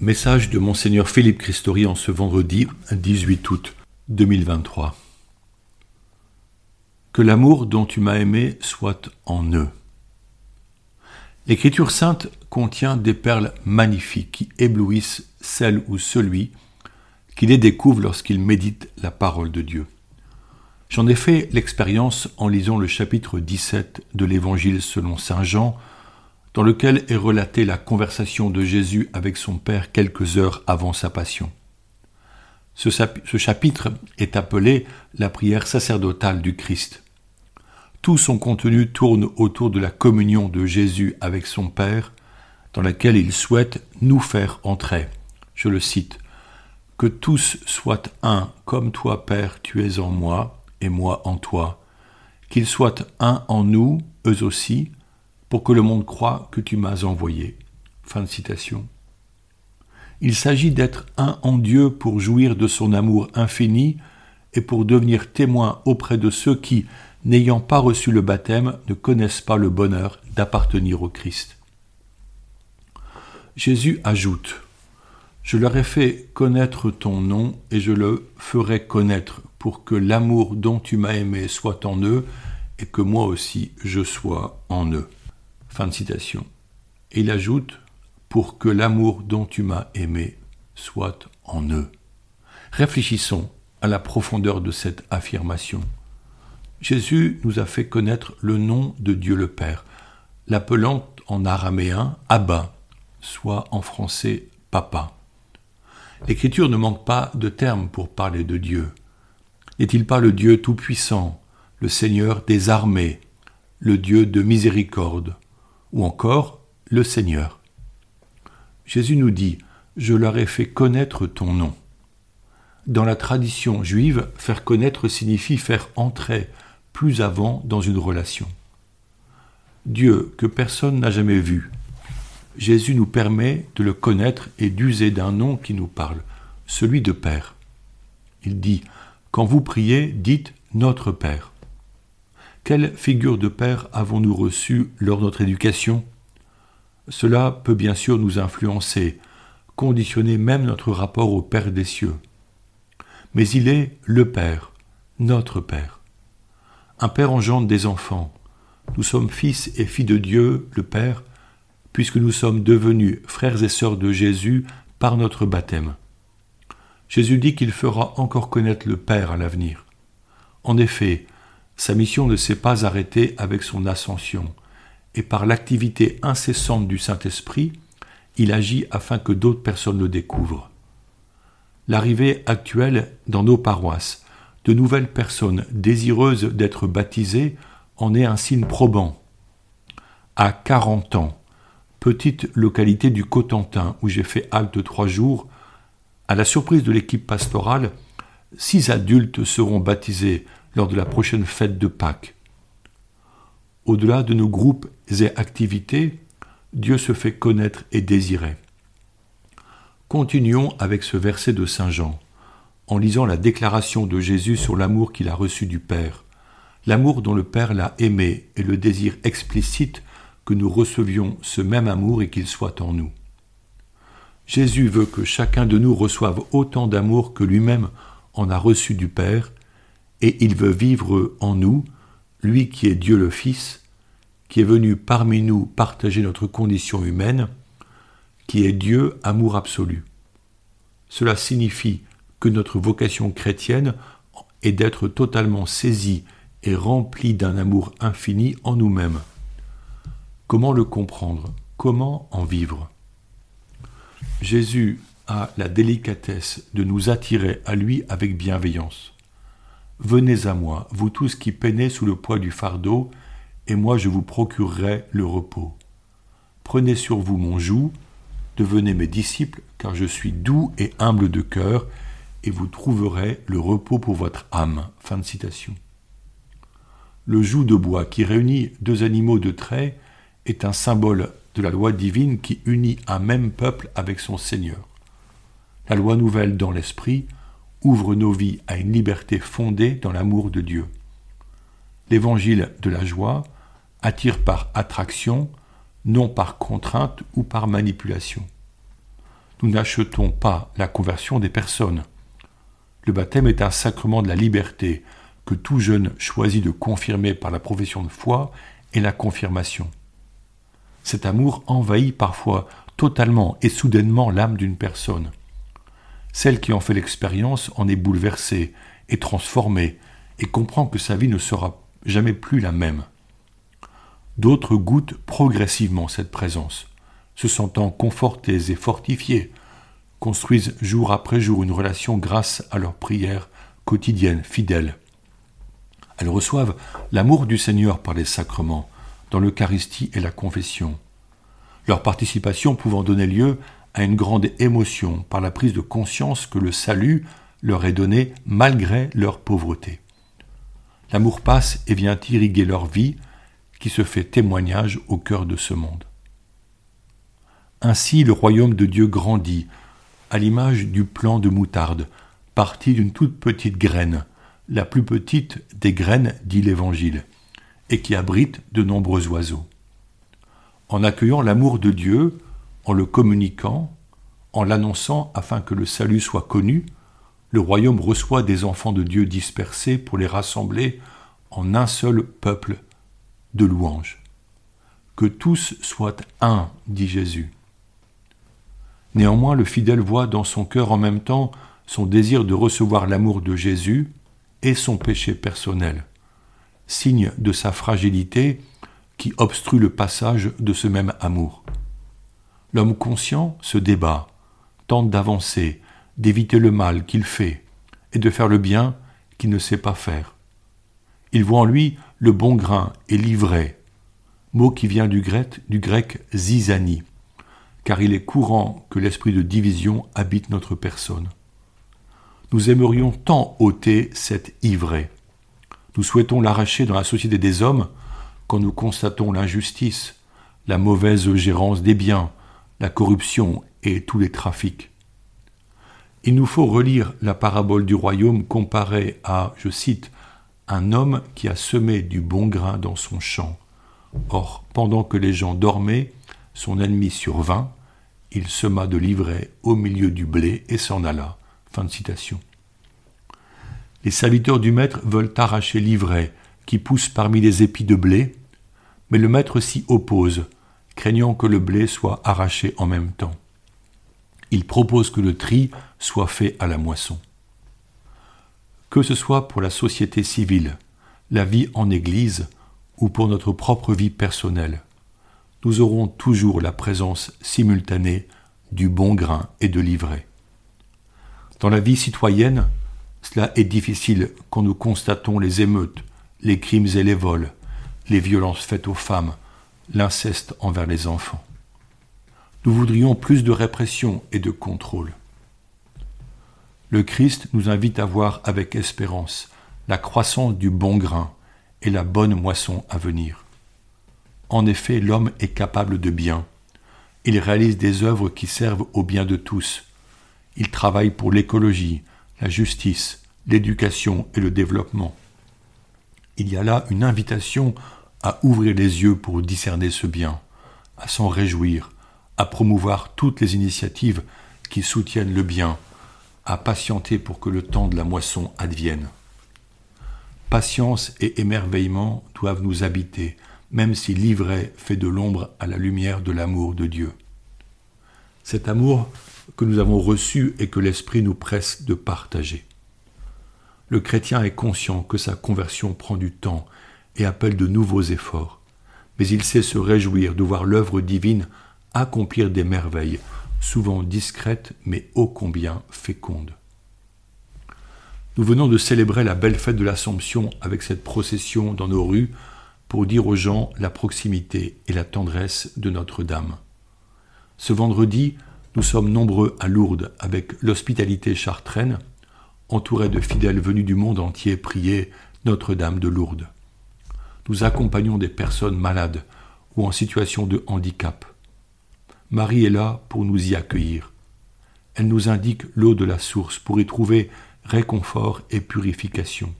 Message de Monseigneur Philippe Christori en ce vendredi 18 août 2023. Que l'amour dont tu m'as aimé soit en eux. L'Écriture sainte contient des perles magnifiques qui éblouissent celle ou celui qui les découvre lorsqu'il médite la parole de Dieu. J'en ai fait l'expérience en lisant le chapitre 17 de l'Évangile selon Saint Jean, dans lequel est relatée la conversation de Jésus avec son Père quelques heures avant sa passion. Ce, chapitre est appelé la prière sacerdotale du Christ. Tout son contenu tourne autour de la communion de Jésus avec son Père, dans laquelle il souhaite nous faire entrer. Je le cite. Que tous soient un, comme toi, Père, tu es en moi, et moi en toi. Qu'ils soient un en nous, eux aussi, pour que le monde croie que tu m'as envoyé. Fin de citation. Il s'agit d'être un en Dieu pour jouir de son amour infini et pour devenir témoin auprès de ceux qui, n'ayant pas reçu le baptême, ne connaissent pas le bonheur d'appartenir au Christ. Jésus ajoute Je leur ai fait connaître ton nom et je le ferai connaître pour que l'amour dont tu m'as aimé soit en eux et que moi aussi je sois en eux. Fin de citation. Et il ajoute Pour que l'amour dont tu m'as aimé soit en eux. Réfléchissons à la profondeur de cette affirmation. Jésus nous a fait connaître le nom de Dieu le Père, l'appelant en araméen Abba, soit en français Papa. L'Écriture ne manque pas de termes pour parler de Dieu. N'est-il pas le Dieu Tout-Puissant, le Seigneur des armées, le Dieu de miséricorde, ou encore le Seigneur. Jésus nous dit, Je leur ai fait connaître ton nom. Dans la tradition juive, faire connaître signifie faire entrer plus avant dans une relation. Dieu que personne n'a jamais vu. Jésus nous permet de le connaître et d'user d'un nom qui nous parle, celui de Père. Il dit, Quand vous priez, dites Notre Père. Quelle figure de père avons-nous reçue lors de notre éducation? Cela peut bien sûr nous influencer, conditionner même notre rapport au Père des cieux. Mais il est le Père, notre Père. Un Père engendre des enfants. Nous sommes fils et filles de Dieu, le Père, puisque nous sommes devenus frères et sœurs de Jésus par notre baptême. Jésus dit qu'il fera encore connaître le Père à l'avenir. En effet, sa mission ne s'est pas arrêtée avec son ascension, et par l'activité incessante du Saint-Esprit, il agit afin que d'autres personnes le découvrent. L'arrivée actuelle dans nos paroisses de nouvelles personnes désireuses d'être baptisées en est un signe probant. À 40 ans, petite localité du Cotentin où j'ai fait halte trois jours, à la surprise de l'équipe pastorale, six adultes seront baptisés lors de la prochaine fête de Pâques. Au-delà de nos groupes et activités, Dieu se fait connaître et désirer. Continuons avec ce verset de Saint Jean, en lisant la déclaration de Jésus sur l'amour qu'il a reçu du Père, l'amour dont le Père l'a aimé et le désir explicite que nous recevions ce même amour et qu'il soit en nous. Jésus veut que chacun de nous reçoive autant d'amour que lui-même en a reçu du Père, et il veut vivre en nous, lui qui est Dieu le Fils, qui est venu parmi nous partager notre condition humaine, qui est Dieu amour absolu. Cela signifie que notre vocation chrétienne est d'être totalement saisie et remplie d'un amour infini en nous-mêmes. Comment le comprendre? Comment en vivre? Jésus a la délicatesse de nous attirer à lui avec bienveillance. Venez à moi, vous tous qui peinez sous le poids du fardeau, et moi je vous procurerai le repos. Prenez sur vous mon joug, devenez mes disciples, car je suis doux et humble de cœur, et vous trouverez le repos pour votre âme. Le joug de bois qui réunit deux animaux de trait est un symbole de la loi divine qui unit un même peuple avec son Seigneur. La loi nouvelle dans l'esprit ouvre nos vies à une liberté fondée dans l'amour de Dieu. L'évangile de la joie attire par attraction, non par contrainte ou par manipulation. nous n'achetons pas la conversion des personnes. Le baptême est un sacrement de la liberté que tout jeune choisit de confirmer par la profession de foi et la confirmation. Cet amour envahit parfois totalement et soudainement l'âme d'une personne. Celle qui en fait l'expérience en est bouleversée et transformée et comprend que sa vie ne sera jamais plus la même. D'autres goûtent progressivement cette présence, se sentant confortés et fortifiés, construisent jour après jour une relation grâce à leurs prières quotidiennes, fidèles. Elles reçoivent l'amour du Seigneur par les sacrements, dans l'Eucharistie et la confession. Leur participation pouvant donner lieu à une grande émotion par la prise de conscience que le salut leur est donné malgré leur pauvreté. L'amour passe et vient irriguer leur vie, qui se fait témoignage au cœur de ce monde. Ainsi le royaume de Dieu grandit, à l'image du plant de moutarde, parti d'une toute petite graine, la plus petite des graines, dit l'Évangile, et qui abrite de nombreux oiseaux. En accueillant l'amour de Dieu, en le communiquant, en l'annonçant afin que le salut soit connu, le royaume reçoit des enfants de Dieu dispersés pour les rassembler en un seul peuple de louanges. Que tous soient un, dit Jésus. Néanmoins, le fidèle voit dans son cœur en même temps son désir de recevoir l'amour de Jésus et son péché personnel, signe de sa fragilité qui obstrue le passage de ce même amour. L'homme conscient se débat, tente d'avancer, d'éviter le mal qu'il fait et de faire le bien qu'il ne sait pas faire. Il voit en lui le bon grain et l'ivraie, mot qui vient du grec, du grec zizani, car il est courant que l'esprit de division habite notre personne. Nous aimerions tant ôter cette ivraie. Nous souhaitons l'arracher dans la société des hommes quand nous constatons l'injustice, la mauvaise gérance des biens, la corruption et tous les trafics. Il nous faut relire la parabole du royaume comparée à, je cite, un homme qui a semé du bon grain dans son champ. Or, pendant que les gens dormaient, son ennemi survint, il sema de l'ivraie au milieu du blé et s'en alla. Fin de citation. Les serviteurs du maître veulent arracher l'ivraie qui pousse parmi les épis de blé, mais le maître s'y oppose, craignant que le blé soit arraché en même temps. Il propose que le tri soit fait à la moisson que ce soit pour la société civile, la vie en Église ou pour notre propre vie personnelle. Nous aurons toujours la présence simultanée du bon grain et de l'ivraie. Dans la vie citoyenne, cela est difficile quand nous constatons les émeutes, les crimes et les vols, les violences faites aux femmes, l'inceste envers les enfants. Nous voudrions plus de répression et de contrôle le Christ nous invite à voir avec espérance la croissance du bon grain et la bonne moisson à venir. En effet, l'homme est capable de bien. Il réalise des œuvres qui servent au bien de tous. Il travaille pour l'écologie, la justice, l'éducation et le développement. Il y a là une invitation à ouvrir les yeux pour discerner ce bien, à s'en réjouir, à promouvoir toutes les initiatives qui soutiennent le bien à patienter pour que le temps de la moisson advienne. Patience et émerveillement doivent nous habiter, même si l'ivraie fait de l'ombre à la lumière de l'amour de Dieu. Cet amour que nous avons reçu et que l'Esprit nous presse de partager. Le chrétien est conscient que sa conversion prend du temps et appelle de nouveaux efforts, mais il sait se réjouir de voir l'œuvre divine accomplir des merveilles souvent discrète mais ô combien féconde. Nous venons de célébrer la belle fête de l'Assomption avec cette procession dans nos rues pour dire aux gens la proximité et la tendresse de Notre-Dame. Ce vendredi, nous sommes nombreux à Lourdes avec l'hospitalité chartraine, entourés de fidèles venus du monde entier prier Notre-Dame de Lourdes. Nous accompagnons des personnes malades ou en situation de handicap. Marie est là pour nous y accueillir. Elle nous indique l'eau de la source pour y trouver réconfort et purification.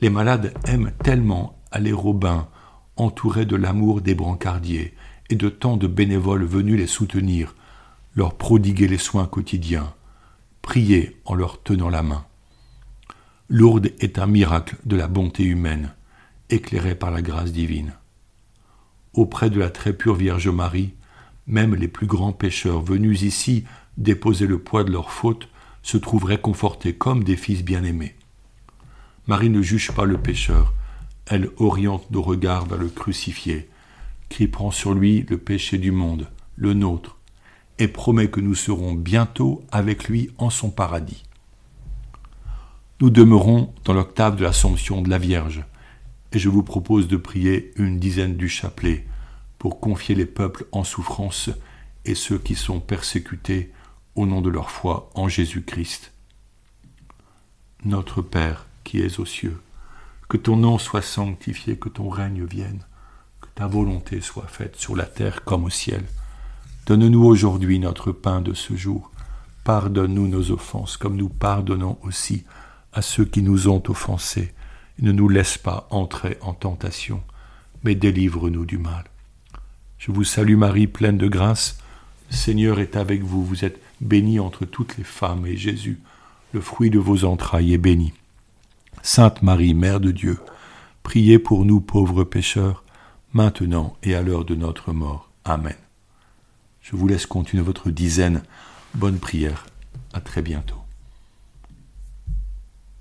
Les malades aiment tellement aller au bain, entourés de l'amour des brancardiers et de tant de bénévoles venus les soutenir, leur prodiguez les soins quotidiens, priez en leur tenant la main. Lourdes est un miracle de la bonté humaine, éclairé par la grâce divine. Auprès de la très pure Vierge Marie, même les plus grands pécheurs venus ici déposer le poids de leurs fautes se trouvent réconfortés comme des fils bien-aimés. Marie ne juge pas le pécheur, elle oriente nos regards vers le crucifié, qui prend sur lui le péché du monde, le nôtre, et promet que nous serons bientôt avec lui en son paradis. Nous demeurons dans l'octave de l'Assomption de la Vierge, et je vous propose de prier une dizaine du chapelet pour confier les peuples en souffrance et ceux qui sont persécutés au nom de leur foi en Jésus-Christ. Notre Père qui es aux cieux, que ton nom soit sanctifié, que ton règne vienne, que ta volonté soit faite sur la terre comme au ciel. Donne-nous aujourd'hui notre pain de ce jour. Pardonne-nous nos offenses, comme nous pardonnons aussi à ceux qui nous ont offensés. Ne nous laisse pas entrer en tentation, mais délivre-nous du mal. Je vous salue Marie, pleine de grâce. Le Seigneur est avec vous. Vous êtes bénie entre toutes les femmes, et Jésus, le fruit de vos entrailles, est béni. Sainte Marie, Mère de Dieu, priez pour nous pauvres pécheurs, maintenant et à l'heure de notre mort. Amen. Je vous laisse continuer votre dizaine. Bonne prière. À très bientôt.